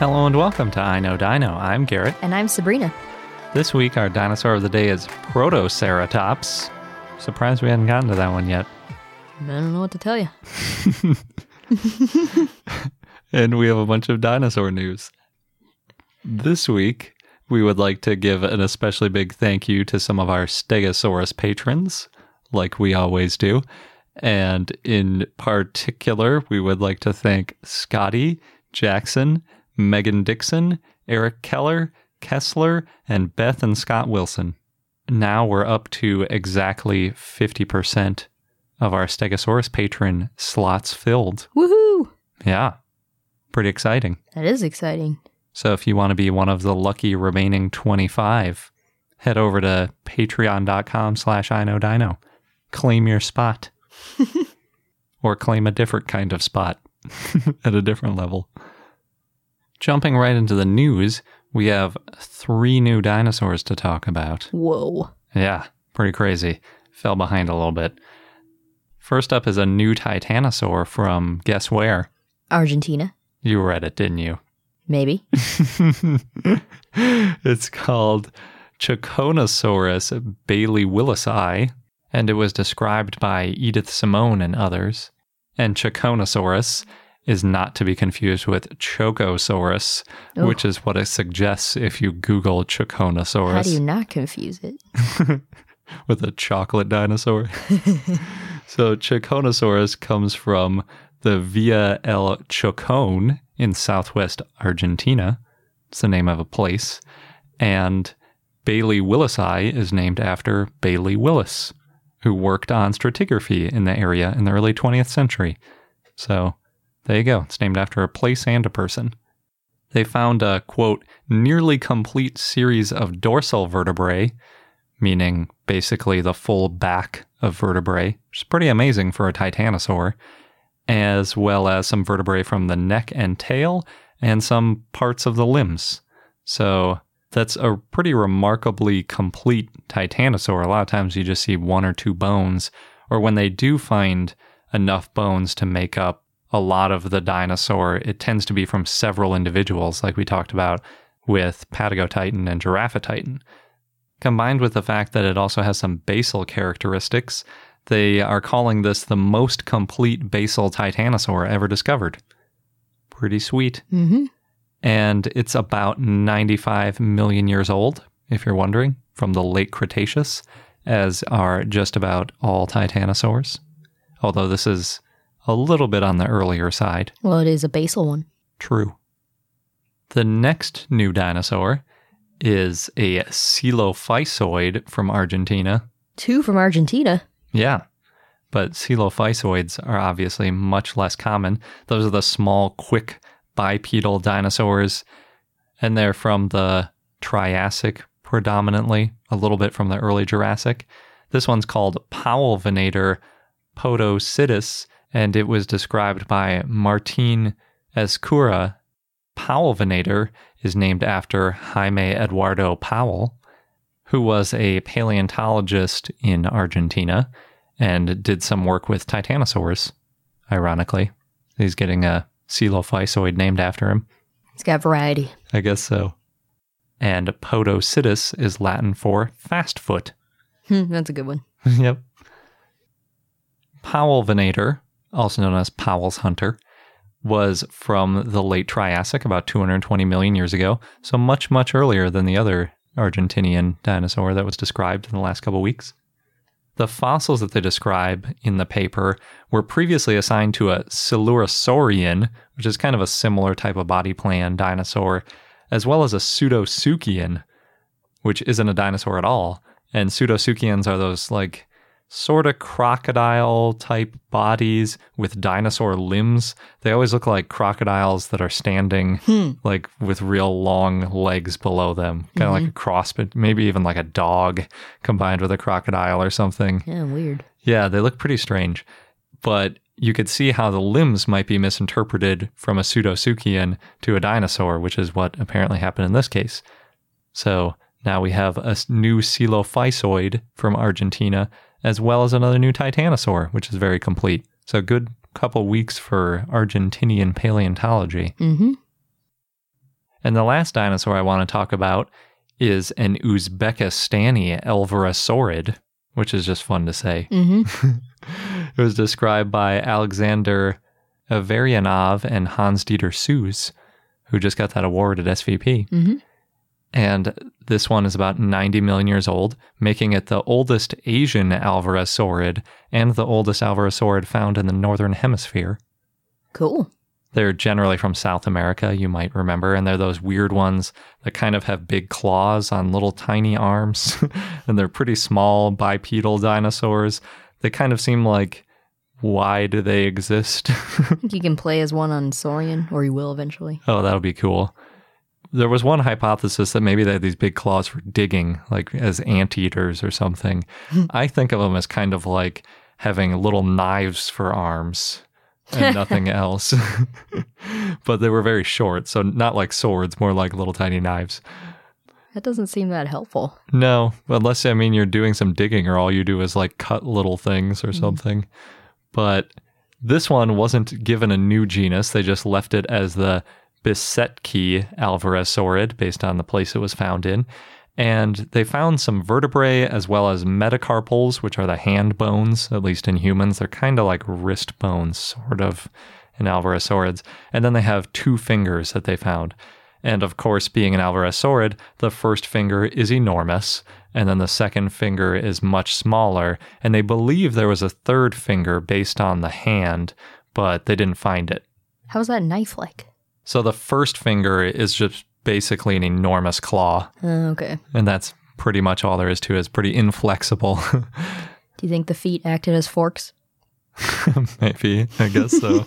Hello and welcome to I Know Dino. I'm Garrett. And I'm Sabrina. This week, our dinosaur of the day is Protoceratops. Surprised we hadn't gotten to that one yet. I don't know what to tell you. and we have a bunch of dinosaur news. This week, we would like to give an especially big thank you to some of our Stegosaurus patrons, like we always do. And in particular, we would like to thank Scotty, Jackson, Megan Dixon, Eric Keller, Kessler, and Beth and Scott Wilson. Now we're up to exactly 50% of our Stegosaurus patron slots filled. Woohoo! Yeah, pretty exciting. That is exciting. So if you want to be one of the lucky remaining 25, head over to patreon.com slash I know dino. Claim your spot. or claim a different kind of spot at a different level. Jumping right into the news, we have three new dinosaurs to talk about. Whoa. Yeah, pretty crazy. Fell behind a little bit. First up is a new titanosaur from guess where? Argentina. You read it, didn't you? Maybe. it's called Choconsaurus bailey willisi, and it was described by Edith Simone and others. And Choconsaurus is not to be confused with Chocosaurus, Ooh. which is what it suggests if you Google Choconsaurus. How do you not confuse it? with a chocolate dinosaur. so Choconsaurus comes from the Villa El Chocón in southwest Argentina. It's the name of a place. And Bailey Willisi is named after Bailey Willis, who worked on stratigraphy in the area in the early 20th century. So there you go. It's named after a place and a person. They found a, quote, nearly complete series of dorsal vertebrae, meaning basically the full back of vertebrae, which is pretty amazing for a titanosaur, as well as some vertebrae from the neck and tail and some parts of the limbs. So that's a pretty remarkably complete titanosaur. A lot of times you just see one or two bones, or when they do find enough bones to make up a lot of the dinosaur, it tends to be from several individuals, like we talked about with Patagotitan and Giraffatitan. Combined with the fact that it also has some basal characteristics, they are calling this the most complete basal titanosaur ever discovered. Pretty sweet. Mm-hmm. And it's about 95 million years old, if you're wondering, from the late Cretaceous, as are just about all titanosaurs. Although this is a little bit on the earlier side. Well, it is a basal one. True. The next new dinosaur is a coelophysoid from Argentina. Two from Argentina. Yeah. But coelophysoids are obviously much less common. Those are the small, quick bipedal dinosaurs, and they're from the Triassic predominantly, a little bit from the early Jurassic. This one's called Powellvenator podocitus, and it was described by Martin Ezcurra. Powellvenator is named after Jaime Eduardo Powell, who was a paleontologist in Argentina and did some work with titanosaurs, ironically. He's getting a coelophysoid named after him. It's got variety. I guess so. And podocitus is Latin for fast foot. Hmm, that's a good one. yep. Powell venator, also known as Powell's hunter, was from the late Triassic, about 220 million years ago, so much, much earlier than the other Argentinian dinosaur that was described in the last couple weeks. The fossils that they describe in the paper were previously assigned to a Coelurosaurian, which is kind of a similar type of body plan dinosaur, as well as a Pseudosuchian, which isn't a dinosaur at all. And Pseudosuchians are those like sort of crocodile type bodies with dinosaur limbs. They always look like crocodiles that are standing hmm. like with real long legs below them, kind of like mm-hmm. a cross, but maybe even like a dog combined with a crocodile or something. Yeah, weird. Yeah, they look pretty strange. But you could see how the limbs might be misinterpreted from a pseudosuchian to a dinosaur, which is what apparently happened in this case. So now we have a new Coelophysoid from Argentina, as well as another new Titanosaur, which is very complete. So a good couple weeks for Argentinian paleontology. Mm-hmm. And the last dinosaur I want to talk about is an Uzbekistani Alvarezsaurid, which is just fun to say. Mm-hmm. It was described by Alexander Averianov and Hans Dieter Sues, who just got that award at SVP. Mm-hmm. And this one is about 90 million years old, making it the oldest Asian Alvarezsaurid and the oldest Alvarezsaurid found in the northern hemisphere. Cool. They're generally from South America, you might remember, and they're those weird ones that kind of have big claws on little tiny arms, and they're pretty small bipedal dinosaurs. They kind of seem like, why do they exist? Think you can play as one on Saurian, or you will eventually. oh, that would be cool. There was one hypothesis that maybe they had these big claws for digging, like as anteaters or something. Hmm. I think of them as kind of like having little knives for arms and nothing else. but they were very short, so not like swords, more like little tiny knives. That doesn't seem that helpful. No, unless I mean you're doing some digging or all you do is like cut little things or hmm. something. But this one wasn't given a new genus. They just left it as the Bissekty alvarezsaurid based on the place it was found in. And they found some vertebrae as well as metacarpals, which are the hand bones, at least in humans. They're kind of like wrist bones, sort of, in alvarezsaurids. And then they have two fingers that they found. And of course, being an alvarezsaurid, the first finger is enormous, and then the second finger is much smaller. And they believe there was a third finger based on the hand, but they didn't find it. How's that knife like? So the first finger is just basically an enormous claw, Uh, okay. and that's pretty much all there is to it. It's pretty inflexible. Do you think the feet acted as forks? maybe, I guess so.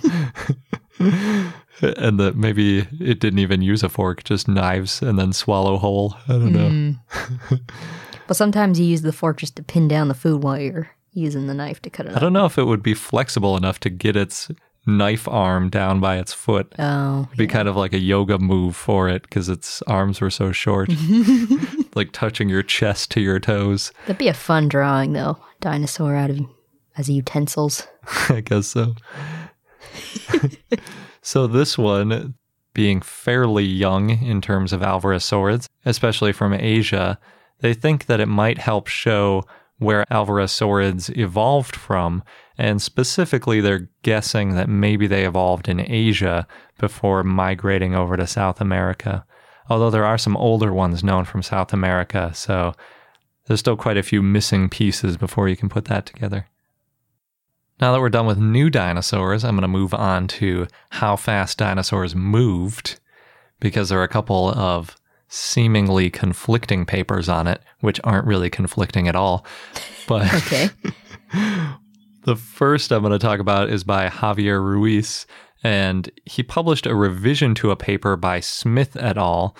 and that maybe it didn't even use a fork, just knives and then swallow whole. I don't know. But sometimes you use the fork just to pin down the food while you're using the knife to cut it I up. don't know if it would be flexible enough to get its knife arm down by its foot. Oh, It'd be kind of like a yoga move for it because its arms were so short, like touching your chest to your toes. that'd be a fun drawing though. Dinosaur out of as utensils. I guess so. so this one, being fairly young in terms of Alvarezsaurids, especially from Asia, they think that it might help show where Alvarezsaurids evolved from, and specifically they're guessing that maybe they evolved in Asia before migrating over to South America. Although there are some older ones known from South America, so there's still quite a few missing pieces before you can put that together. Now that we're done with new dinosaurs, I'm going to move on to how fast dinosaurs moved because there are a couple of seemingly conflicting papers on it, which aren't really conflicting at all. But Okay. the first I'm going to talk about is by Javier Ruiz, and he published a revision to a paper by Smith et al.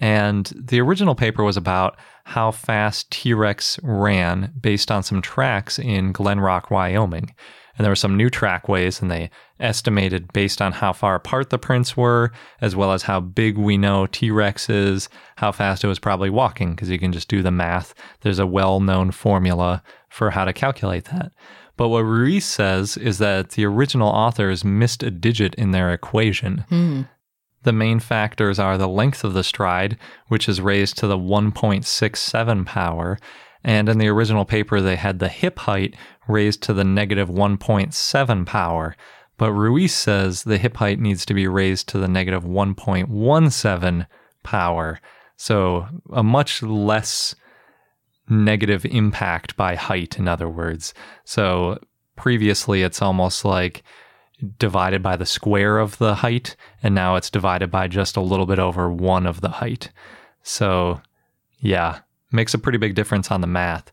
And the original paper was about how fast T Rex ran based on some tracks in Glen Rock, Wyoming. And there were some new trackways, and they estimated based on how far apart the prints were, as well as how big we know T Rex is, how fast it was probably walking, because you can just do the math. There's a well known formula for how to calculate that. But what Ruiz says is that the original authors missed a digit in their equation. Hmm. The main factors are the length of the stride, which is raised to the 1.67 power, And in the original paper, they had the hip height raised to the negative 1.7 power. But Ruiz says the hip height needs to be raised to the negative 1.17 power. So a much less negative impact by height, in other words. So previously, it's almost like divided by the square of the height, and now it's divided by just a little bit over one of the height. So, yeah, makes a pretty big difference on the math.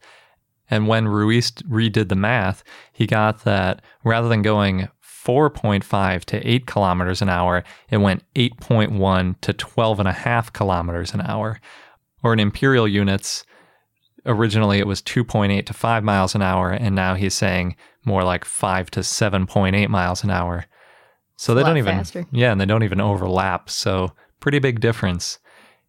And when Ruiz redid the math, he got that rather than going 4.5 to 8 kilometers an hour, it went 8.1 to 12.5 kilometers an hour. Or in imperial units, originally it was 2.8 to 5 miles an hour, and now he's saying more like 5 to 7.8 miles an hour. So they lot don't even, faster. yeah, and they don't even overlap. So pretty big difference.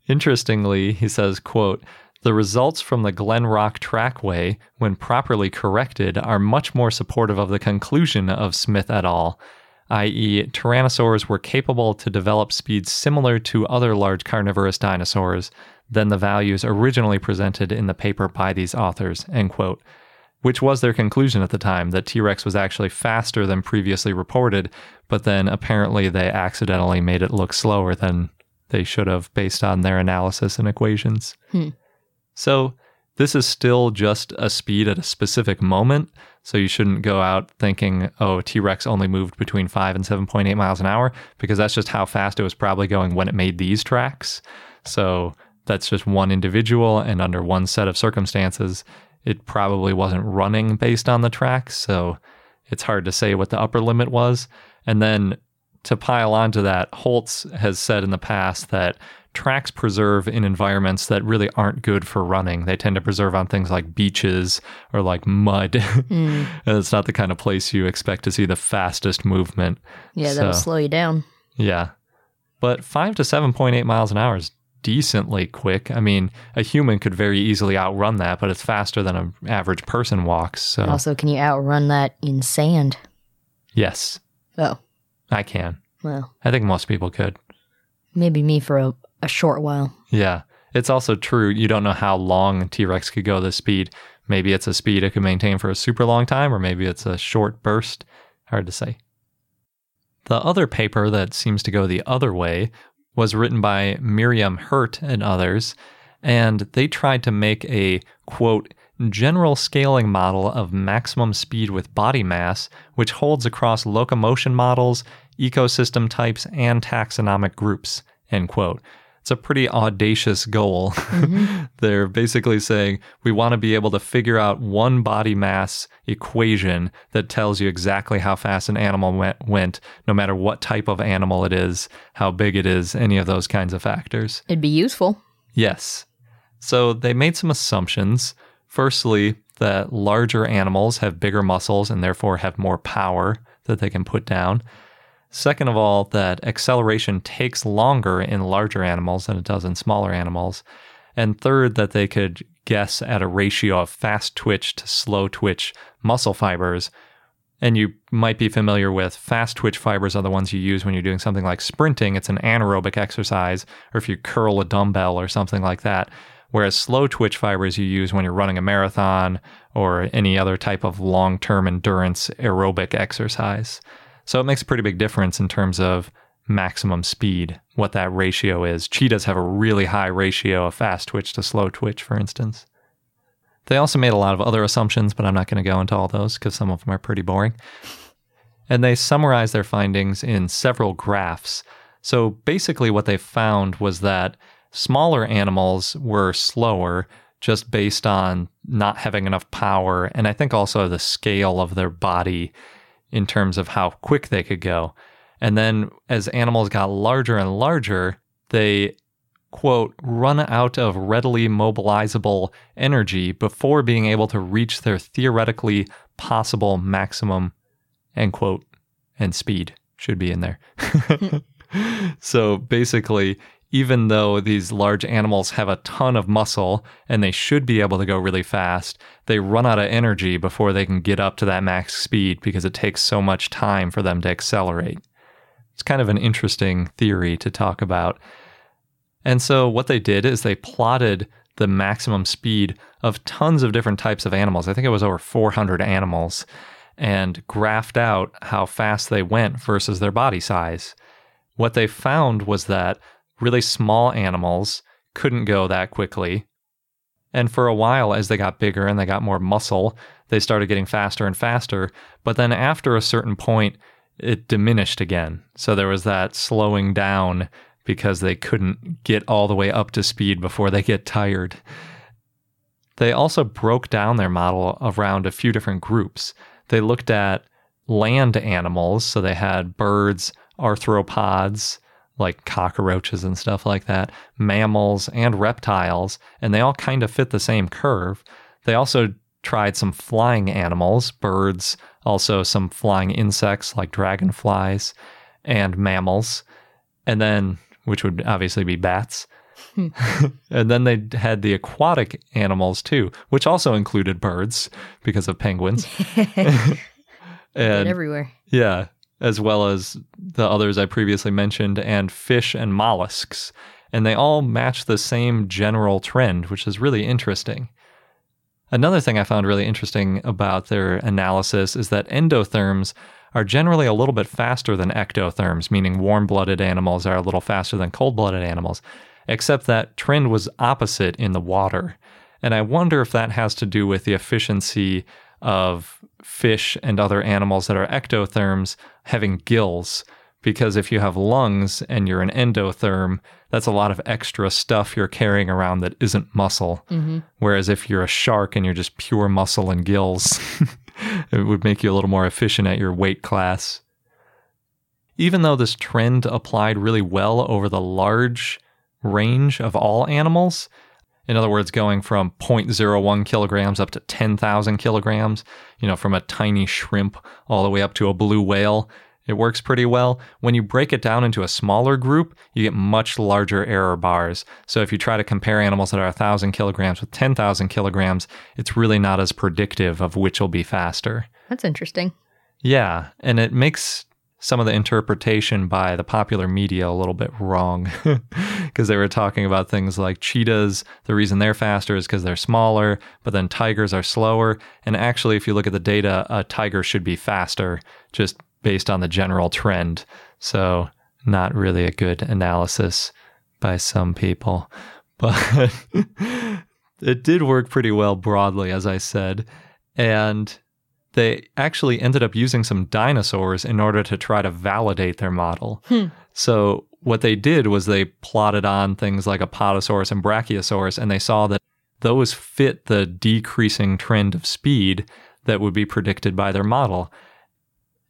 Interestingly, he says, quote, the results from the Glen Rock trackway, when properly corrected, are much more supportive of the conclusion of Smith et al., i.e., tyrannosaurs were capable to develop speeds similar to other large carnivorous dinosaurs than the values originally presented in the paper by these authors, end quote. Which was their conclusion at the time that T Rex was actually faster than previously reported, but then apparently they accidentally made it look slower than they should have based on their analysis and equations. Hmm. So this is still just a speed at a specific moment. So you shouldn't go out thinking, oh, T Rex only moved between 5 and 7.8 miles an hour, because that's just how fast it was probably going when it made these tracks. So that's just one individual, and under one set of circumstances, it probably wasn't running based on the tracks. So it's hard to say what the upper limit was. And then to pile onto that, Holtz has said in the past that tracks preserve in environments that really aren't good for running. They tend to preserve on things like beaches or like mud. Mm. and it's not the kind of place you expect to see the fastest movement. Yeah, that'll slow you down. Yeah. But 5 to 7.8 miles an hour is decently quick. I mean, a human could very easily outrun that, but it's faster than an average person walks. So, Also, can you outrun that in sand? yes, Oh, I can. well, I think most people could. maybe me for a, a short while. Yeah. It's also true. You don't know how long T Rex could go this speed. Maybe it's a speed it could maintain for a super long time, or maybe it's a short burst. Hard to say. The other paper that seems to go the other way was written by Myriam Hirt and others, and they tried to make a quote, general scaling model of maximum speed with body mass, which holds across locomotion models, ecosystem types, and taxonomic groups, end quote. It's a pretty audacious goal. Mm-hmm. They're basically saying we want to be able to figure out one body mass equation that tells you exactly how fast an animal went, went, no matter what type of animal it is, how big it is, any of those kinds of factors. It'd be useful. Yes. So they made some assumptions. Firstly, that larger animals have bigger muscles and therefore have more power that they can put down. Second of all, that acceleration takes longer in larger animals than it does in smaller animals. And third, that they could guess at a ratio of fast twitch to slow twitch muscle fibers. And you might be familiar with fast twitch fibers are the ones you use when you're doing something like sprinting. It's an anaerobic exercise, or if you curl a dumbbell or something like that. Whereas slow twitch fibers you use when you're running a marathon or any other type of long term endurance aerobic exercise. So it makes a pretty big difference in terms of maximum speed, what that ratio is. Cheetahs have a really high ratio of fast twitch to slow twitch, for instance. They also made a lot of other assumptions, but I'm not going to go into all those because some of them are pretty boring. And they summarize their findings in several graphs. So basically, what they found was that smaller animals were slower just based on not having enough power, and I think also the scale of their body in terms of how quick they could go. And then as animals got larger and larger, they quote, run out of readily mobilizable energy before being able to reach their theoretically possible maximum, end quote, and speed should be in there. so basically, even though these large animals have a ton of muscle and they should be able to go really fast, they run out of energy before they can get up to that max speed because it takes so much time for them to accelerate. It's kind of an interesting theory to talk about. And so what they did is they plotted the maximum speed of tons of different types of animals. I think it was over 400 animals and graphed out how fast they went versus their body size. What they found was that really small animals couldn't go that quickly. And for a while, as they got bigger and they got more muscle, they started getting faster and faster. But then after a certain point, it diminished again. So there was that slowing down because they couldn't get all the way up to speed before they get tired. They also broke down their model around a few different groups. They looked at land animals, so they had birds, arthropods, like cockroaches and stuff like that, mammals, and reptiles, and they all kind of fit the same curve. They also tried some flying animals, birds, also some flying insects like dragonflies, and mammals. And then, which would obviously be bats. Hmm. and then they had the aquatic animals too, which also included birds because of penguins. and everywhere. Yeah, as well as the others I previously mentioned, and fish and mollusks. And they all match the same general trend, which is really interesting. Another thing I found really interesting about their analysis is that endotherms are generally a little bit faster than ectotherms, meaning warm blooded animals are a little faster than cold blooded animals, except that trend was opposite in the water. And I wonder if that has to do with the efficiency of fish and other animals that are ectotherms having gills. Because if you have lungs and you're an endotherm, that's a lot of extra stuff you're carrying around that isn't muscle. Mm-hmm. Whereas if you're a shark and you're just pure muscle and gills, it would make you a little more efficient at your weight class. Even though this trend applied really well over the large range of all animals, in other words, going from 0.01 kilograms up to 10,000 kilograms, you know, from a tiny shrimp all the way up to a blue whale. It works pretty well. When you break it down into a smaller group, you get much larger error bars. So if you try to compare animals that are 1,000 kilograms with 10,000 kilograms, it's really not as predictive of which will be faster. That's interesting. Yeah. And it makes some of the interpretation by the popular media a little bit wrong because they were talking about things like cheetahs. The reason they're faster is because they're smaller, but then tigers are slower. And actually, if you look at the data, a tiger should be faster just based on the general trend. So, not really a good analysis by some people. But it did work pretty well broadly, as I said. And they actually ended up using some dinosaurs in order to try to validate their model. Hmm. So, what they did was they plotted on things like Apatosaurus and Brachiosaurus, and they saw that those fit the decreasing trend of speed that would be predicted by their model.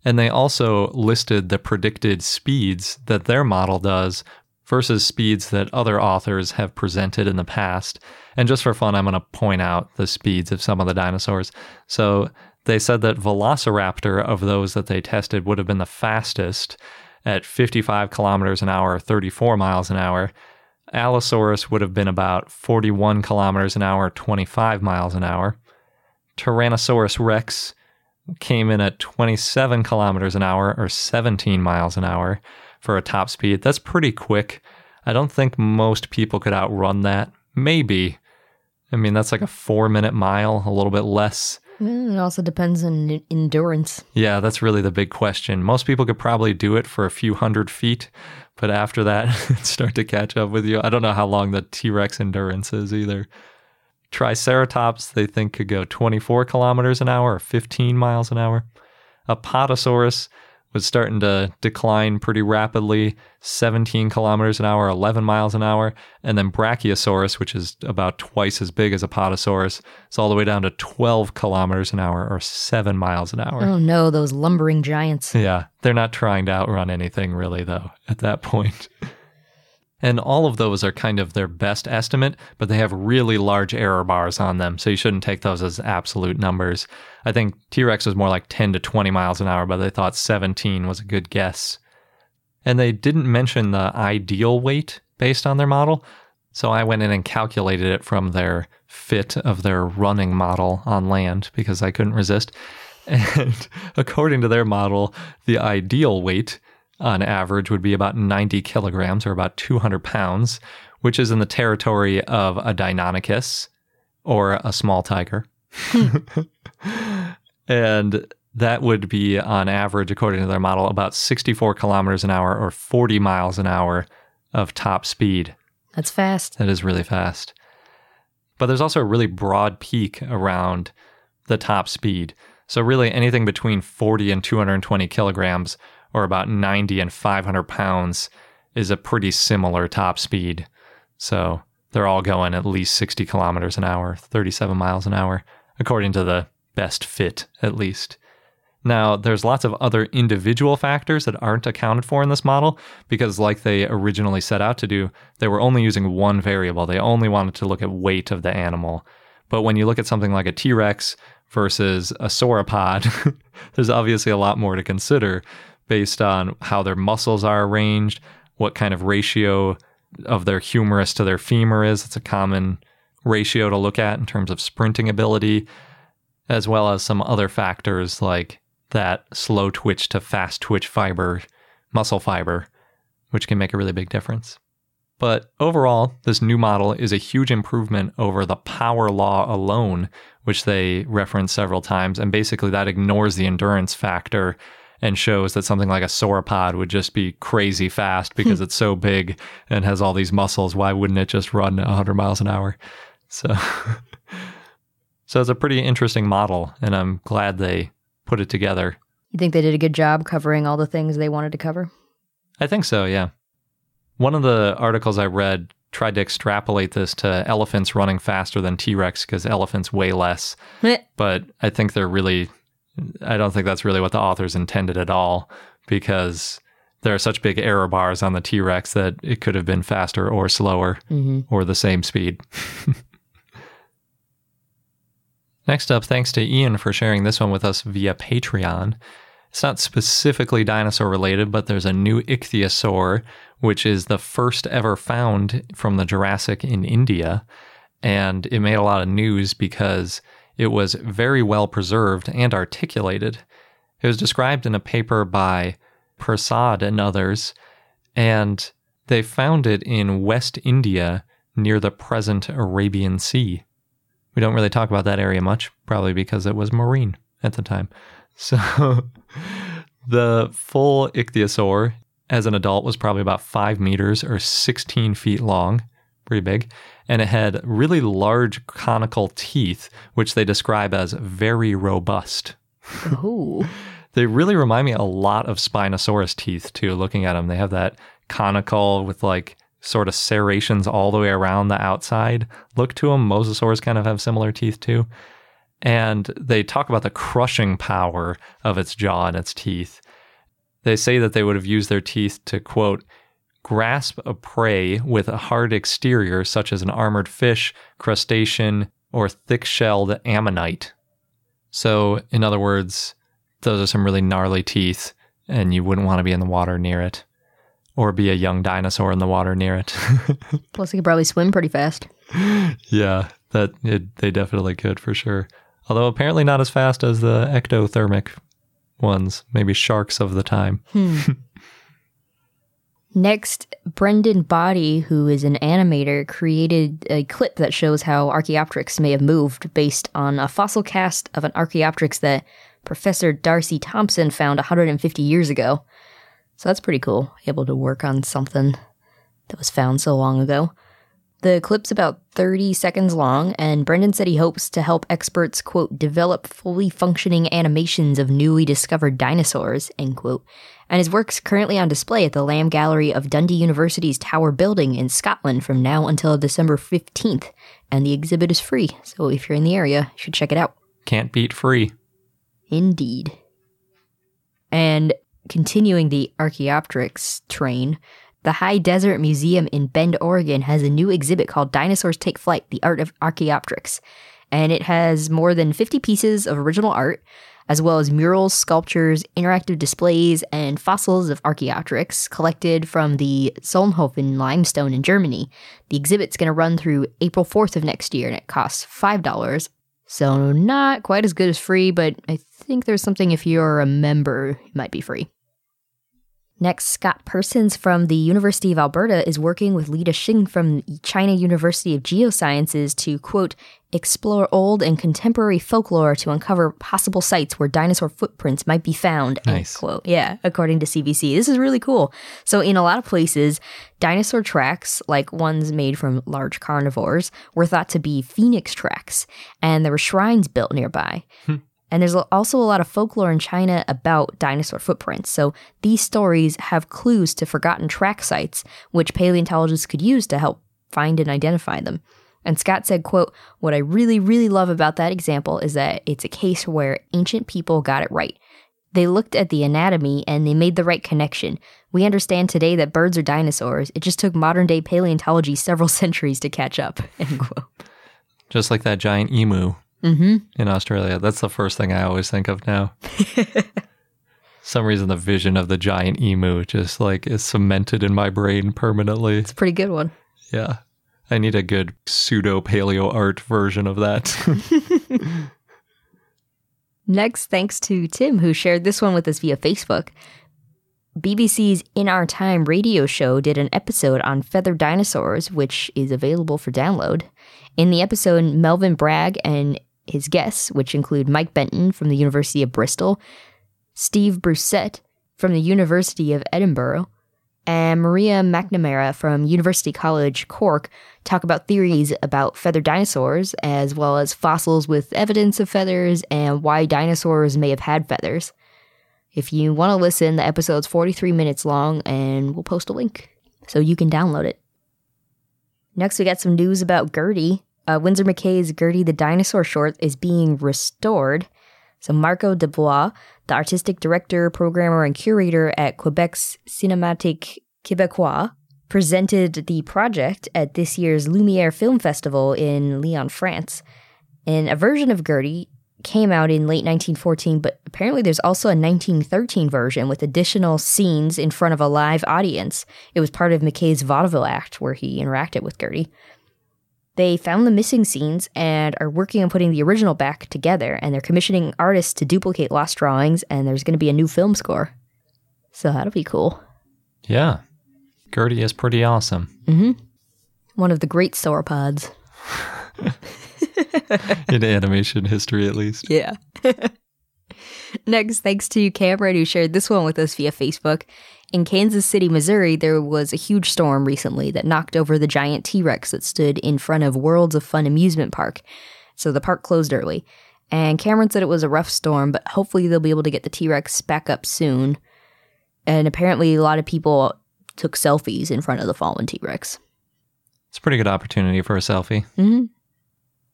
And they also listed the predicted speeds that their model does versus speeds that other authors have presented in the past. And just for fun, I'm going to point out the speeds of some of the dinosaurs. So they said that Velociraptor of those that they tested would have been the fastest at 55 kilometers an hour, 34 miles an hour. Allosaurus would have been about 41 kilometers an hour, 25 miles an hour. Tyrannosaurus rex came in at 27 kilometers an hour or 17 miles an hour for a top speed. That's pretty quick. I don't think most people could outrun that. Maybe. I mean, that's like a four minute mile, a little bit less. It also depends on endurance. Yeah, that's really the big question. Most people could probably do it for a few hundred feet, but after that, start to catch up with you. I don't know how long the T Rex endurance is either. Triceratops, they think could go 24 kilometers an hour or 15 miles an hour. Apatosaurus, was starting to decline pretty rapidly 17 kilometers an hour, 11 miles an hour. And then Brachiosaurus, which is about twice as big as a Apatosaurus, is all the way down to 12 kilometers an hour or 7 miles an hour. Oh no, those lumbering giants. Yeah, they're not trying to outrun anything really, though, at that point. And all of those are kind of their best estimate, but they have really large error bars on them. So you shouldn't take those as absolute numbers. I think T Rex was more like 10 to 20 miles an hour, but they thought 17 was a good guess. And they didn't mention the ideal weight based on their model. So I went in and calculated it from their fit of their running model on land because I couldn't resist. And according to their model, the ideal weight on average would be about 90 kilograms or about 200 pounds, which is in the territory of a Deinonychus or a small tiger. and that would be on average, according to their model, about 64 kilometers an hour or 40 miles an hour of top speed. That's fast. That is really fast. But there's also a really broad peak around the top speed. So, really, anything between 40 and 220 kilograms, or about 90 and 500 pounds, is a pretty similar top speed. So, they're all going at least 60 kilometers an hour, 37 miles an hour, according to the best fit, at least. Now, there's lots of other individual factors that aren't accounted for in this model because, like they originally set out to do, they were only using one variable. They only wanted to look at weight of the animal. But when you look at something like a T Rex versus a sauropod, there's obviously a lot more to consider based on how their muscles are arranged, what kind of ratio of their humerus to their femur is. It's a common ratio to look at in terms of sprinting ability, as well as some other factors like that slow twitch to fast twitch fiber, muscle fiber, which can make a really big difference. But overall, this new model is a huge improvement over the power law alone, which they reference several times. And basically, that ignores the endurance factor and shows that something like a sauropod would just be crazy fast because hmm. it's so big and has all these muscles. Why wouldn't it just run 100 miles an hour? So, so it's a pretty interesting model, and I'm glad they put it together. You think they did a good job covering all the things they wanted to cover? I think so, yeah. One of the articles I read tried to extrapolate this to elephants running faster than T Rex because elephants weigh less. but I think they're really, I don't think that's really what the authors intended at all because there are such big error bars on the T Rex that it could have been faster or slower Mm-hmm. or the same speed. Next up, thanks to Ian for sharing this one with us via Patreon. It's not specifically dinosaur related, but there's a new ichthyosaur, which is the first ever found from the Jurassic in India. And it made a lot of news because it was very well preserved and articulated. It was described in a paper by Prasad and others, and they found it in West India near the present Arabian Sea. We don't really talk about that area much, probably because it was marine at the time. So the full ichthyosaur as an adult was probably about five meters or 16 feet long, pretty big. And it had really large conical teeth, which they describe as very robust. Ooh. They really remind me a lot of Spinosaurus teeth, too, looking at them. They have that conical with like sort of serrations all the way around the outside look to them. Mosasaurs kind of have similar teeth, too. And they talk about the crushing power of its jaw and its teeth. They say that they would have used their teeth to, quote, grasp a prey with a hard exterior, such as an armored fish, crustacean, or thick shelled ammonite. So, in other words, those are some really gnarly teeth, and you wouldn't want to be in the water near it or be a young dinosaur in the water near it. Plus, they could probably swim pretty fast. yeah, that it, they definitely could for sure. Although apparently not as fast as the ectothermic ones, maybe sharks of the time. Hmm. Next, Brendan Body, who is an animator, created a clip that shows how Archaeopteryx may have moved based on a fossil cast of an Archaeopteryx that Professor D'Arcy Thompson found 150 years ago. So that's pretty cool, able to work on something that was found so long ago. The clip's about 30 seconds long, and Brendan said he hopes to help experts, quote, develop fully functioning animations of newly discovered dinosaurs, end quote. And his work's currently on display at the Lamb Gallery of Dundee University's Tower Building in Scotland from now until December 15th. And the exhibit is free, so if you're in the area, you should check it out. Can't beat free. Indeed. And continuing the Archaeopteryx train, the High Desert Museum in Bend, Oregon has a new exhibit called Dinosaurs Take Flight The Art of Archaeopteryx. And it has more than 50 pieces of original art, as well as murals, sculptures, interactive displays, and fossils of Archaeopteryx collected from the Solnhofen limestone in Germany. The exhibit's going to run through April 4th of next year, and it costs $5. So, not quite as good as free, but I think there's something if you're a member, it might be free. Next, Scott Persons from the University of Alberta is working with Lida Xing from China University of Geosciences to, quote, explore old and contemporary folklore to uncover possible sites where dinosaur footprints might be found, end Nice. quote. Yeah, according to CBC. This is really cool. So, in a lot of places, dinosaur tracks, like ones made from large carnivores, were thought to be phoenix tracks, and there were shrines built nearby. Hmm. And there's also a lot of folklore in China about dinosaur footprints. So these stories have clues to forgotten track sites, which paleontologists could use to help find and identify them. And Scott said, quote, What I really, really love about that example is that it's a case where ancient people got it right. They looked at the anatomy and they made the right connection. We understand today that birds are dinosaurs. It just took modern day paleontology several centuries to catch up. End quote. Just like that giant emu Mm-hmm. in Australia. That's the first thing I always think of now. Some reason the vision of the giant emu just like is cemented in my brain permanently. It's a pretty good one. Yeah. I need a good pseudo paleo art version of that. Next, thanks to Tim, who shared this one with us via Facebook. BBC's In Our Time radio show did an episode on feathered dinosaurs, which is available for download. In the episode, Melvin Bragg and his guests, which include Mike Benton from the University of Bristol, Steve Brusatte from the University of Edinburgh, and Maria McNamara from University College Cork talk about theories about feathered dinosaurs, as well as fossils with evidence of feathers and why dinosaurs may have had feathers. If you want to listen, the episode's 43 minutes long, and we'll post a link so you can download it. Next, we got some news about Gertie. Uh, Winsor McCay's Gertie the Dinosaur short is being restored. So, Marco de Blois, the artistic director, programmer, and curator at Quebec's Cinémathèque Québécois, presented the project at this year's Lumiere Film Festival in Lyon, France. And a version of Gertie came out in late 1914, but apparently there's also a 1913 version with additional scenes in front of a live audience. It was part of McCay's vaudeville act where he interacted with Gertie. They found the missing scenes and are working on putting the original back together, and they're commissioning artists to duplicate lost drawings, and there's going to be a new film score. So that'll be cool. yeah. Gertie is pretty awesome. Mm-hmm. One of the great sauropods. In animation history, at least. Yeah. Next, thanks to Cameron who shared this one with us via Facebook. In Kansas City, Missouri, there was a huge storm recently that knocked over the giant T Rex that stood in front of Worlds of Fun amusement park. So the park closed early. And Cameron said it was a rough storm, but hopefully they'll be able to get the T Rex back up soon. And apparently, a lot of people took selfies in front of the fallen T Rex. It's a pretty good opportunity for a selfie. hmm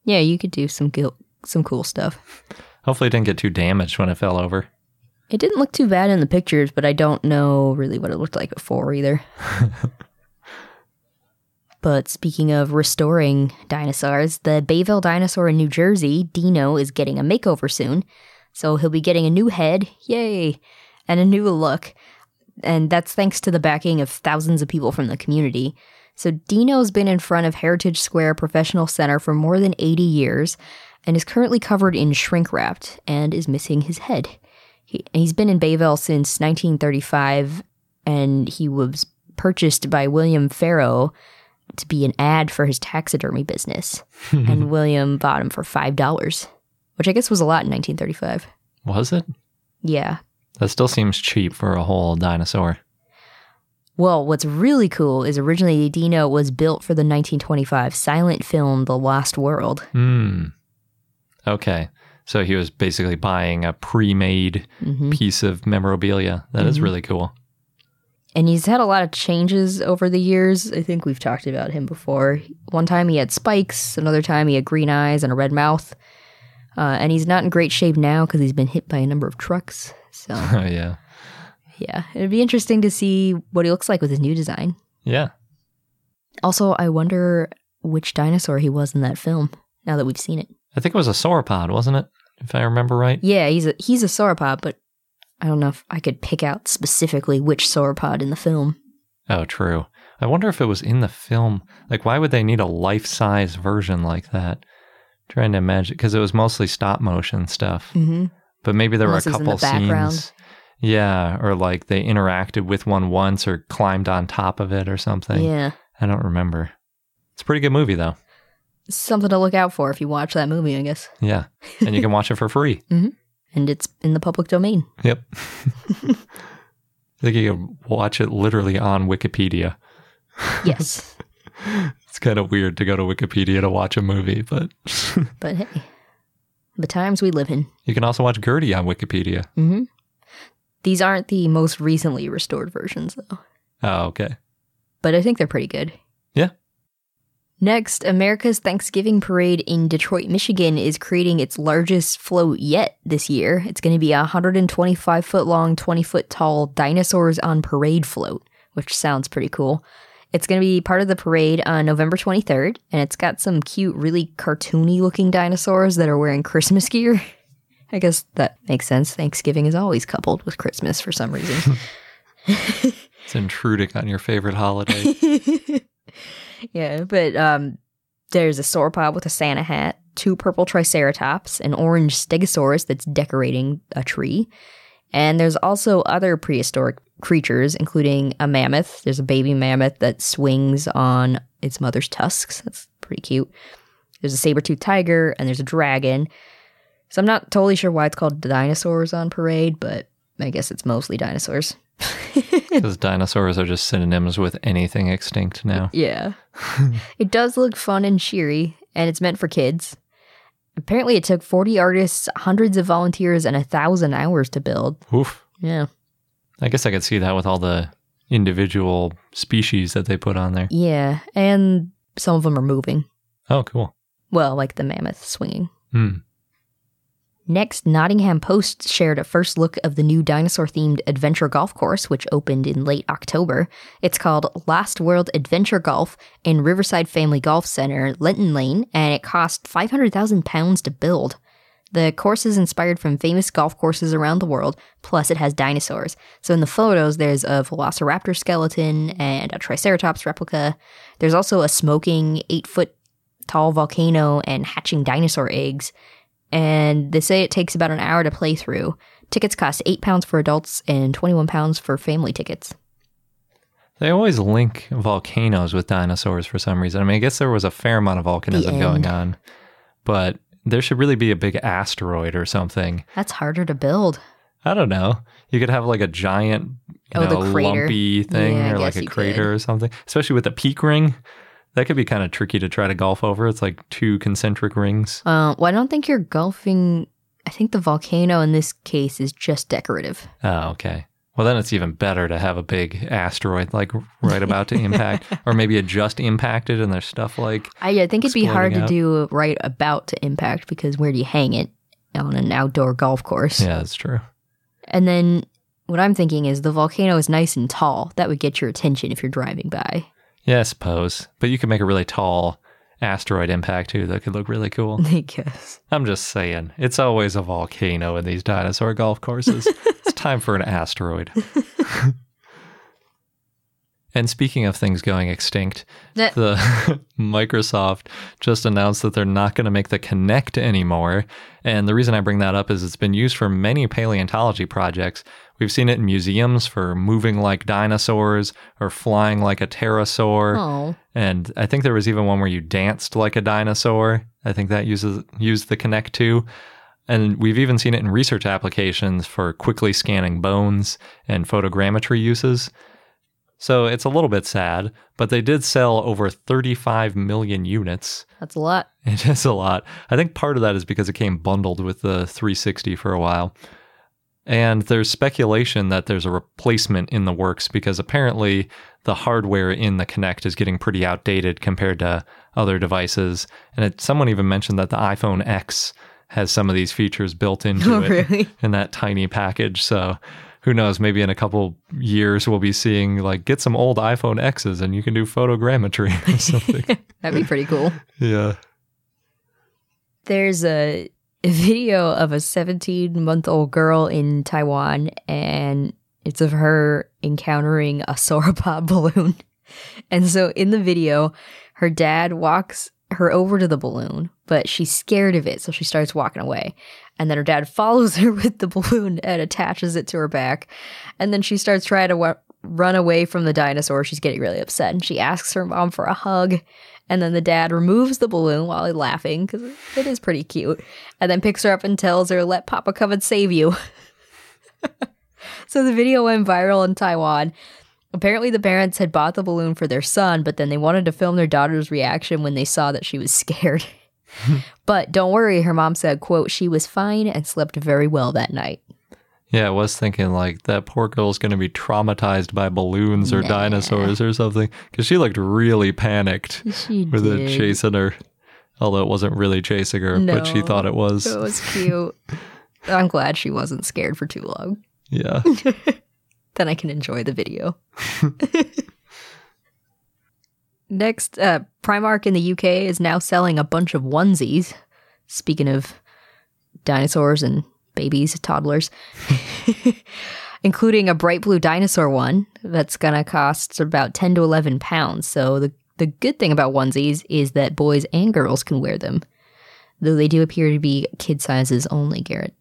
Yeah, you could do some, gil- some cool stuff. Hopefully, it didn't get too damaged when it fell over. It didn't look too bad in the pictures, but I don't know really what it looked like before either. but speaking of restoring dinosaurs, the Bayville dinosaur in New Jersey, Dino, is getting a makeover soon. So he'll be getting a new head, yay, and a new look. And that's thanks to the backing of thousands of people from the community. So Dino's been in front of Heritage Square Professional Center for more than 80 years and is currently covered in shrink wrapped and is missing his head. He, he's been in Bayville since 1935, and he was purchased by William Farrow to be an ad for his taxidermy business. and William bought him for $5, which I guess was a lot in 1935. Was it? Yeah. That still seems cheap for a whole dinosaur. Well, what's really cool is originally Dino was built for the 1925 silent film The Lost World. Hmm. Okay. So he was basically buying a pre made Mm-hmm. piece of memorabilia. That is really cool. And he's had a lot of changes over the years. I think we've talked about him before. One time he had spikes, another time he had green eyes and a red mouth. Uh, and he's not in great shape now because he's been hit by a number of trucks. So, Oh, yeah. yeah, it'd be interesting to see what he looks like with his new design. Yeah. Also, I wonder which dinosaur he was in that film now that we've seen it. I think it was a sauropod, wasn't it? If I remember right. Yeah, he's a he's a sauropod, but I don't know if I could pick out specifically which sauropod in the film. Oh, true. I wonder if it was in the film. Like, why would they need a life size version like that? trying to imagine because it was mostly stop motion stuff. Mm-hmm. But maybe there Unless were a couple scenes. Yeah, or like they interacted with one once or climbed on top of it or something. Yeah. I don't remember. It's a pretty good movie though. Something to look out for if you watch that movie, I guess. Yeah. And you can watch it for free. And it's in the public domain. Yep. I think you can watch it literally on Wikipedia. Yes. It's kind of weird to go to Wikipedia to watch a movie, but but hey, the times we live in. you can also watch Gertie on Wikipedia. hmm These aren't the most recently restored versions, though. Oh, okay. but I think they're pretty good. Next, America's Thanksgiving Parade in Detroit, Michigan is creating its largest float yet this year. It's going to be a 125 foot long, 20 foot tall Dinosaurs on Parade float, which sounds pretty cool. It's going to be part of the parade on November 23rd, and it's got some cute, really cartoony looking dinosaurs that are wearing Christmas gear. I guess that makes sense. Thanksgiving is always coupled with Christmas for some reason. It's intruding on your favorite holiday. yeah, but um, there's a sauropod with a Santa hat, two purple triceratops, an orange stegosaurus that's decorating a tree, and there's also other prehistoric creatures, including a mammoth. There's a baby mammoth that swings on its mother's tusks. That's pretty cute. There's a saber-toothed tiger, and there's a dragon. So I'm not totally sure why it's called dinosaurs on parade, but I guess it's mostly dinosaurs. Because dinosaurs are just synonyms with anything extinct now. Yeah. it does look fun and cheery, and it's meant for kids. Apparently, it took 40 artists, hundreds of volunteers, and a thousand hours to build. Oof. Yeah. I guess I could see that with all the individual species that they put on there. Yeah. And some of them are moving. Oh, cool. Well, like the mammoth swinging. Hmm. Next, Nottingham Post shared a first look of the new dinosaur themed adventure golf course, which opened in late October. It's called Lost World Adventure Golf in Riverside Family Golf Center, Lenton Lane, and it cost £500,000 to build. The course is inspired from famous golf courses around the world, plus it has dinosaurs. So in the photos, there's a velociraptor skeleton and a triceratops replica. There's also a smoking eight foot tall volcano and hatching dinosaur eggs and they say it takes about an hour to play through. Tickets cost eight pounds for adults and twenty-one pounds for family tickets. They always link volcanoes with dinosaurs for some reason. I mean, I guess there was a fair amount of volcanism going on, but there should really be a big asteroid or something. That's harder to build. I don't know. You could have like a giant, you Oh, know, lumpy thing Yeah or like a crater could. or something, especially with the peak ring. That could be kind of tricky to try to golf over. It's like two concentric rings. Uh, well, I don't think you're golfing. I think the volcano in this case is just decorative. Oh, okay. Well, then it's even better to have a big asteroid like right about to impact, or maybe it just impacted and there's stuff like I, I think it'd be hard Exploding to do right about to impact because where do you hang it on an outdoor golf course? yeah, that's true. And then what I'm thinking is the volcano is nice and tall. That would get your attention if you're driving by. Yeah, I suppose. But you could make a really tall asteroid impact too that could look really cool. I guess. I'm just saying, it's always a volcano in these dinosaur golf courses. it's time for an asteroid. and speaking of things going extinct, That- the Microsoft just announced that they're not going to make the Kinect anymore. And the reason I bring that up is it's been used for many paleontology projects. We've seen it in museums for moving like dinosaurs or flying like a pterosaur. Oh. And I think there was even one where you danced like a dinosaur. I think that uses used the Kinect too. And we've even seen it in research applications for quickly scanning bones and photogrammetry uses. So it's a little bit sad, but they did sell over 35 million units. That's a lot. It is a lot. I think part of that is because it came bundled with the 360 for a while. And there's speculation that there's a replacement in the works because apparently the hardware in the Kinect is getting pretty outdated compared to other devices. And it, someone even mentioned that the iPhone X has some of these features built into Oh, it really? in that tiny package. So who knows? Maybe in a couple years we'll be seeing like get some old iPhone X's and you can do photogrammetry or something. That'd be pretty cool. yeah. There's a, a video of a 17 month old girl in Taiwan, and it's of her encountering a sauropod balloon. And so in the video, her dad walks her over to the balloon, but she's scared of it, so she starts walking away. And then her dad follows her with the balloon and attaches it to her back. And then she starts trying to run away from the dinosaur. She's getting really upset and she asks her mom for a hug. And then the dad removes the balloon while he's laughing because it is pretty cute. And then picks her up and tells her, Let Papa come and save you. so the video went viral in Taiwan. Apparently, the parents had bought the balloon for their son, but then they wanted to film their daughter's reaction when they saw that she was scared. but don't worry, her mom said, quote, she was fine and slept very well that night. Yeah, I was thinking like that poor girl's going to be traumatized by balloons or Nah. dinosaurs or something because she looked really panicked She with did. it chasing her. Although it wasn't really chasing her, but she thought it was. It was cute. I'm glad she wasn't scared for too long. Yeah. Then I can enjoy the video. Next, uh, Primark in the UK is now selling a bunch of onesies. Speaking of dinosaurs and babies, toddlers, including a bright blue dinosaur one that's gonna cost about 10 to 11 pounds. So the, the good thing about onesies is that boys and girls can wear them, though they do appear to be kid sizes only, Garrett.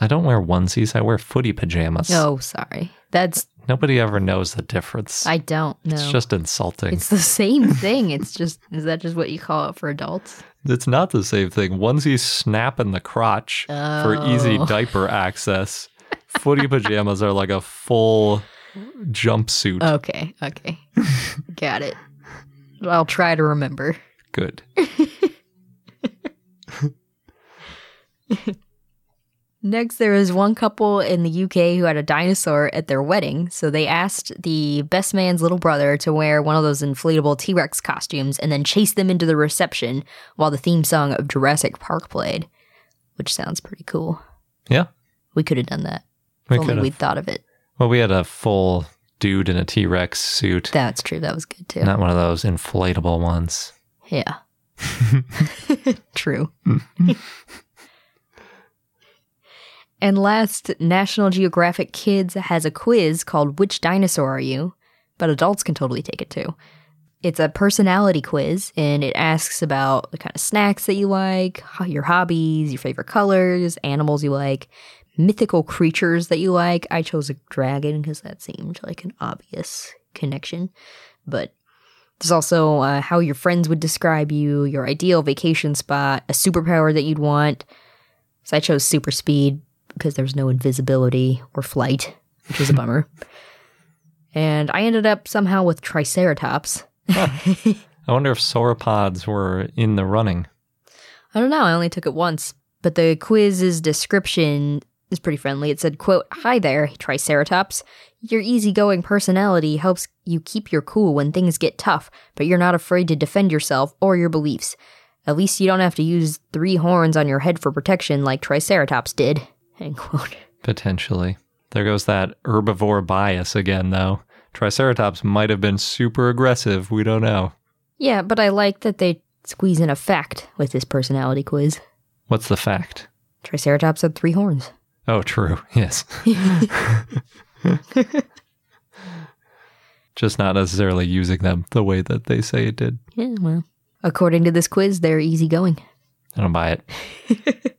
I don't wear onesies. I wear footy pajamas. Oh, sorry. That's, Nobody ever knows the difference. I don't know. It's just insulting. It's the same thing. It's just is that just what you call it for adults? It's not the same thing. Onesies snap in the crotch for easy Oh. diaper access. Footy pajamas are like a full jumpsuit. Okay, okay. Got it. I'll try to remember. Good. Next, there is one couple in the UK who had a dinosaur at their wedding. So they asked the best man's little brother to wear one of those inflatable T Rex costumes and then chase them into the reception while the theme song of Jurassic Park played, which sounds pretty cool. Yeah. We could have done that. If We only could've. we'd thought of it. Well, we had a full dude in a T Rex suit, That's true. That was good too. not one of those inflatable ones. Yeah. True. and last, National Geographic Kids has a quiz called Which Dinosaur Are You? But adults can totally take it too. It's a personality quiz and it asks about the kind of snacks that you like, your hobbies, your favorite colors, animals you like, mythical creatures that you like. I chose a dragon because that seemed like an obvious connection. But there's also uh, how your friends would describe you, your ideal vacation spot, a superpower that you'd want. So I chose super speed because there's no invisibility or flight, which was a bummer. And I ended up somehow with Triceratops. I wonder if sauropods were in the running. I don't know, I only took it once. But the quiz's description is pretty friendly. It said, quote, Hi there, Triceratops. Your easygoing personality helps you keep your cool when things get tough, but you're not afraid to defend yourself or your beliefs. At least you don't have to use three horns on your head for protection like Triceratops did. End quote. Potentially. There goes that herbivore bias again, though. Triceratops might have been super aggressive. We don't know. Yeah, but I like that they squeeze in a fact with this personality quiz. What's the fact? Triceratops had three horns. Oh, true. Yes. Just not necessarily using them the way that they say it did. Yeah, well. According to this quiz, they're easygoing. I don't buy it.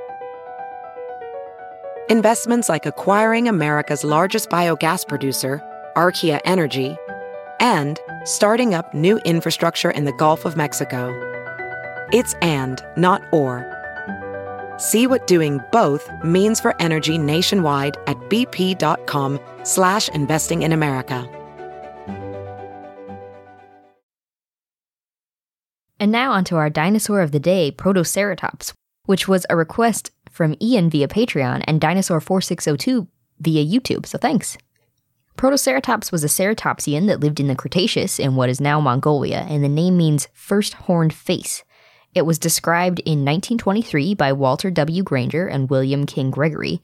Investments like acquiring America's largest biogas producer, Archaea Energy, and starting up new infrastructure in the Gulf of Mexico. It's and, not or. See what doing both means for energy nationwide at bp.com slash investing in America. And now onto our dinosaur of the day, Protoceratops, which was a request from Ian via Patreon and Dinosaur4602 via YouTube, so thanks. Protoceratops was a ceratopsian that lived in the Cretaceous in what is now Mongolia, and the name means first horned face. It was described in 1923 by Walter W. Granger and William King Gregory.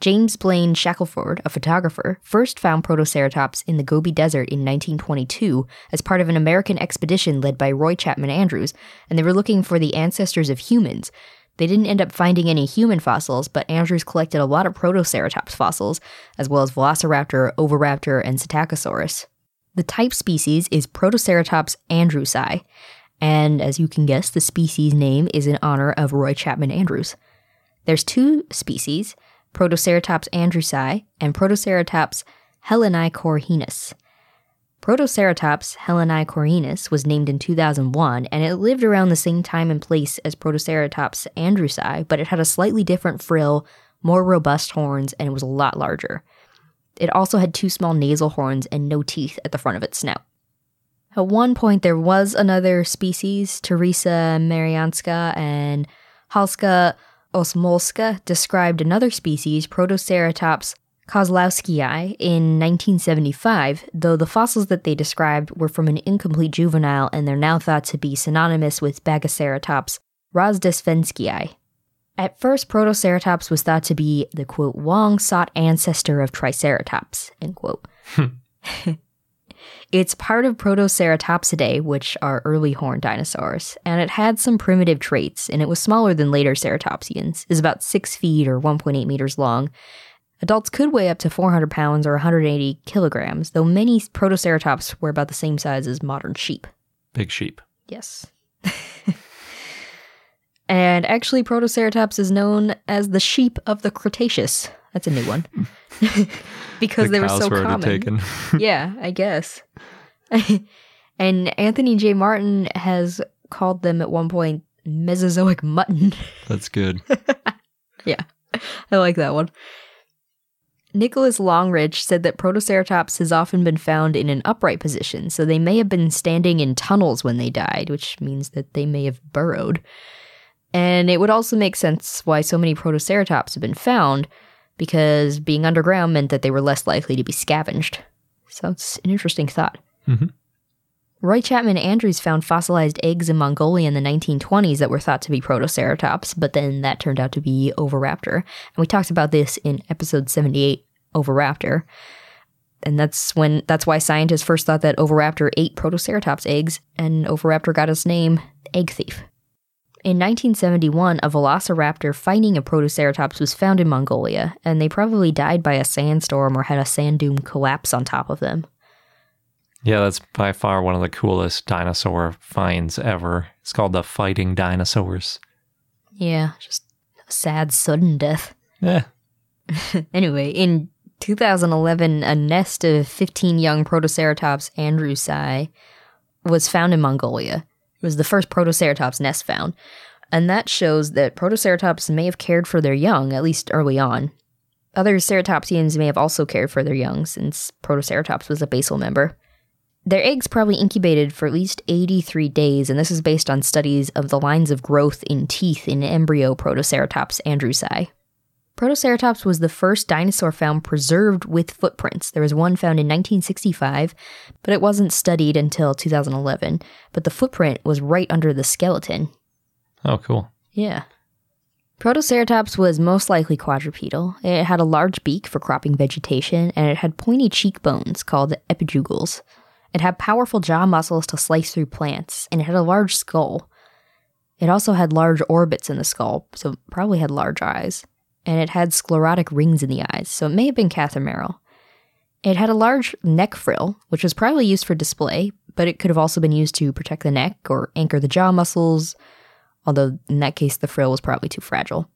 James Blaine Shackelford, a photographer, first found Protoceratops in the Gobi Desert in 1922 as part of an American expedition led by Roy Chapman Andrews, and they were looking for the ancestors of humans. They didn't end up finding any human fossils, but Andrews collected a lot of Protoceratops fossils, as well as Velociraptor, Oviraptor, and Psittacosaurus. The type species is Protoceratops andrewsi, and as you can guess, the species name is in honor of Roy Chapman Andrews. There's two species, Protoceratops andrewsi and Protoceratops hellenikorhinus. Protoceratops hellenikorhinus was named in 2001 and it lived around the same time and place as Protoceratops andrewsi, but it had a slightly different frill, more robust horns, and it was a lot larger. It also had two small nasal horns and no teeth at the front of its snout. At one point, there was another species, Teresa Maryańska and Halszka Osmólska, described another species, Protoceratops kozlowskii, in 1975, though the fossils that they described were from an incomplete juvenile and they're now thought to be synonymous with Bagaceratops rozhdestvenskyi. At first, Protoceratops was thought to be the quote long sought ancestor of Triceratops, end quote. Hmm. It's part of Protoceratopsidae, which are early horned dinosaurs, and it had some primitive traits, and it was smaller than later ceratopsians, is about 6 feet or 1.8 meters long. Adults could weigh up to 400 pounds or 180 kilograms, though many Protoceratops were about the same size as modern sheep. Big sheep. Yes. and actually, Protoceratops is known as the sheep of the Cretaceous. That's a new one. Hmm. because The they were so were common. taken. yeah, I guess. and Anthony J. Martin has called them at one point Mesozoic mutton. That's good. yeah, I like that one. Nicholas Longrich said that Protoceratops has often been found in an upright position, so they may have been standing in tunnels when they died, which means that they may have burrowed. And it would also make sense why so many Protoceratops have been found, because being underground meant that they were less likely to be scavenged. So it's an interesting thought. Mhm. Roy Chapman Andrews found fossilized eggs in Mongolia in the 1920s that were thought to be Protoceratops, but then that turned out to be Oviraptor. And we talked about this in episode 78, Oviraptor. And that's when that's why scientists first thought that Oviraptor ate Protoceratops eggs, and Oviraptor got its name egg thief. In 1971, a velociraptor fighting a Protoceratops was found in Mongolia, and they probably died by a sandstorm or had a sand dune collapse on top of them. Yeah, that's by far one of the coolest dinosaur finds ever. It's called the fighting dinosaurs. Yeah, just a sad, sudden death. Yeah. Anyway, in 2011, a nest of 15 young Protoceratops andrewsi was found in Mongolia. It was the first Protoceratops nest found, and that shows that Protoceratops may have cared for their young, at least early on. Other ceratopsians may have also cared for their young, since Protoceratops was a basal member. Their eggs probably incubated for at least 83 days, and this is based on studies of the lines of growth in teeth in embryo Protoceratops andrewsi. Protoceratops was the first dinosaur found preserved with footprints. There was one found in 1965, but it wasn't studied until 2011. But the footprint was right under the skeleton. Oh, cool. Yeah. Protoceratops was most likely quadrupedal. It had a large beak for cropping vegetation, and it had pointy cheekbones called epijugals. It had powerful jaw muscles to slice through plants, and it had a large skull. It also had large orbits in the skull, so probably had large eyes. And it had sclerotic rings in the eyes, so it may have been cathemeral. It had a large neck frill, which was probably used for display, but it could have also been used to protect the neck or anchor the jaw muscles, although in that case the frill was probably too fragile.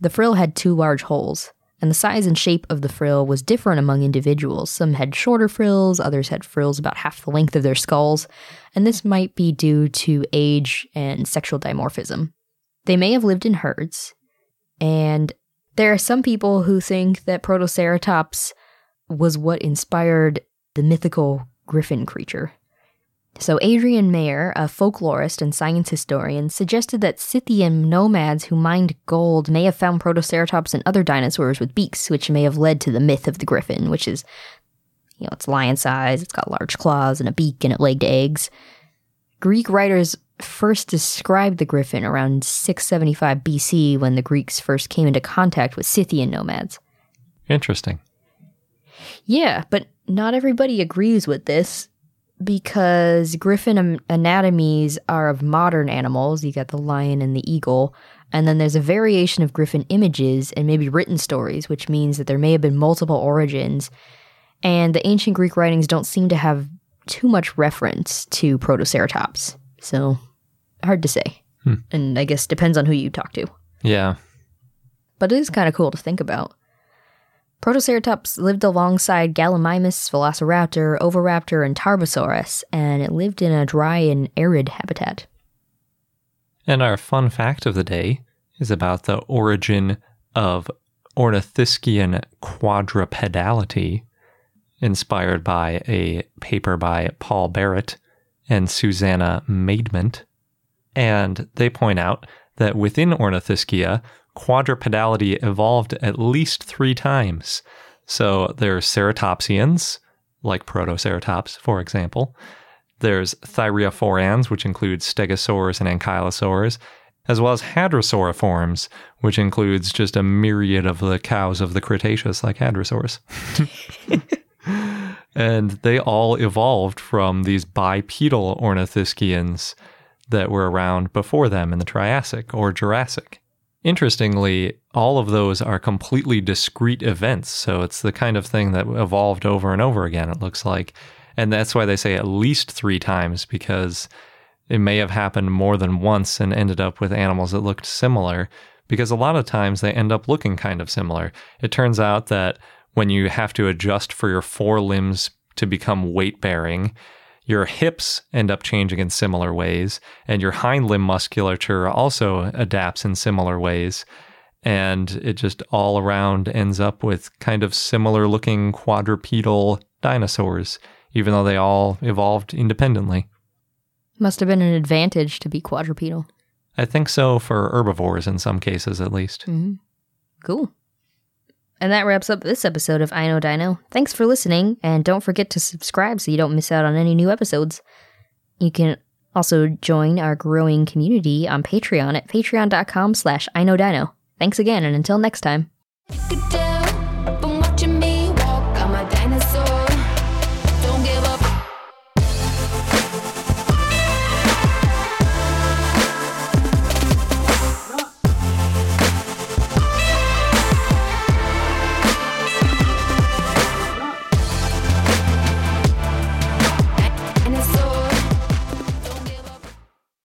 The frill had two large holes, and the size and shape of the frill was different among individuals. Some had shorter frills, others had frills about half the length of their skulls, and this might be due to age and sexual dimorphism. They may have lived in herds, and there are some people who think that Protoceratops was what inspired the mythical griffin creature. So, Adrienne Mayor, a folklorist and science historian, suggested that Scythian nomads who mined gold may have found Protoceratops and other dinosaurs with beaks, which may have led to the myth of the griffin, which is, you know, it's lion size, it's got large claws and a beak, and it laid eggs. Greek writers first described the griffin around 675 BC when the Greeks first came into contact with Scythian nomads. Interesting. Yeah, but not everybody agrees with this because griffin anatomies are of modern animals. You got the lion and the eagle. And then there's a variation of griffin images and maybe written stories, which means that there may have been multiple origins. And the ancient Greek writings don't seem to have too much reference to Protoceratops. So, hard to say. Hmm. And I guess depends on who you talk to. Yeah. But it is kind of cool to think about. Protoceratops lived alongside Gallimimus, Velociraptor, Oviraptor, and Tarbosaurus, and it lived in a dry and arid habitat. And our fun fact of the day is about the origin of Ornithischian quadrupedality, inspired by a paper by Paul Barrett and Susannah Maidment. And they point out that within Ornithischia, quadrupedality evolved at least three times. So there's ceratopsians, like Protoceratops, for example. There's thyreophorans, which includes stegosaurs and ankylosaurs, as well as hadrosauriforms, which includes just a myriad of the cows of the Cretaceous, like hadrosaurs. and they all evolved from these bipedal ornithischians that were around before them in the Triassic or Jurassic. Interestingly, all of those are completely discrete events. So it's the kind of thing that evolved over and over again, it looks like. And that's why they say at least three times, because it may have happened more than once and ended up with animals that looked similar. Because a lot of times they end up looking kind of similar. It turns out that when you have to adjust for your forelimbs to become weight bearing, your hips end up changing in similar ways, and your hind limb musculature also adapts in similar ways. And it just all around ends up with kind of similar looking quadrupedal dinosaurs, even though they all evolved independently. Must have been an advantage to be quadrupedal. I think so for herbivores in some cases, at least. Mm-hmm. Cool. And that wraps up this episode of I Know Dino. Thanks for listening, and don't forget to subscribe so you don't miss out on any new episodes. You can also join our growing community on Patreon at patreon.com slash I Know Dino. Thanks again, and until next time.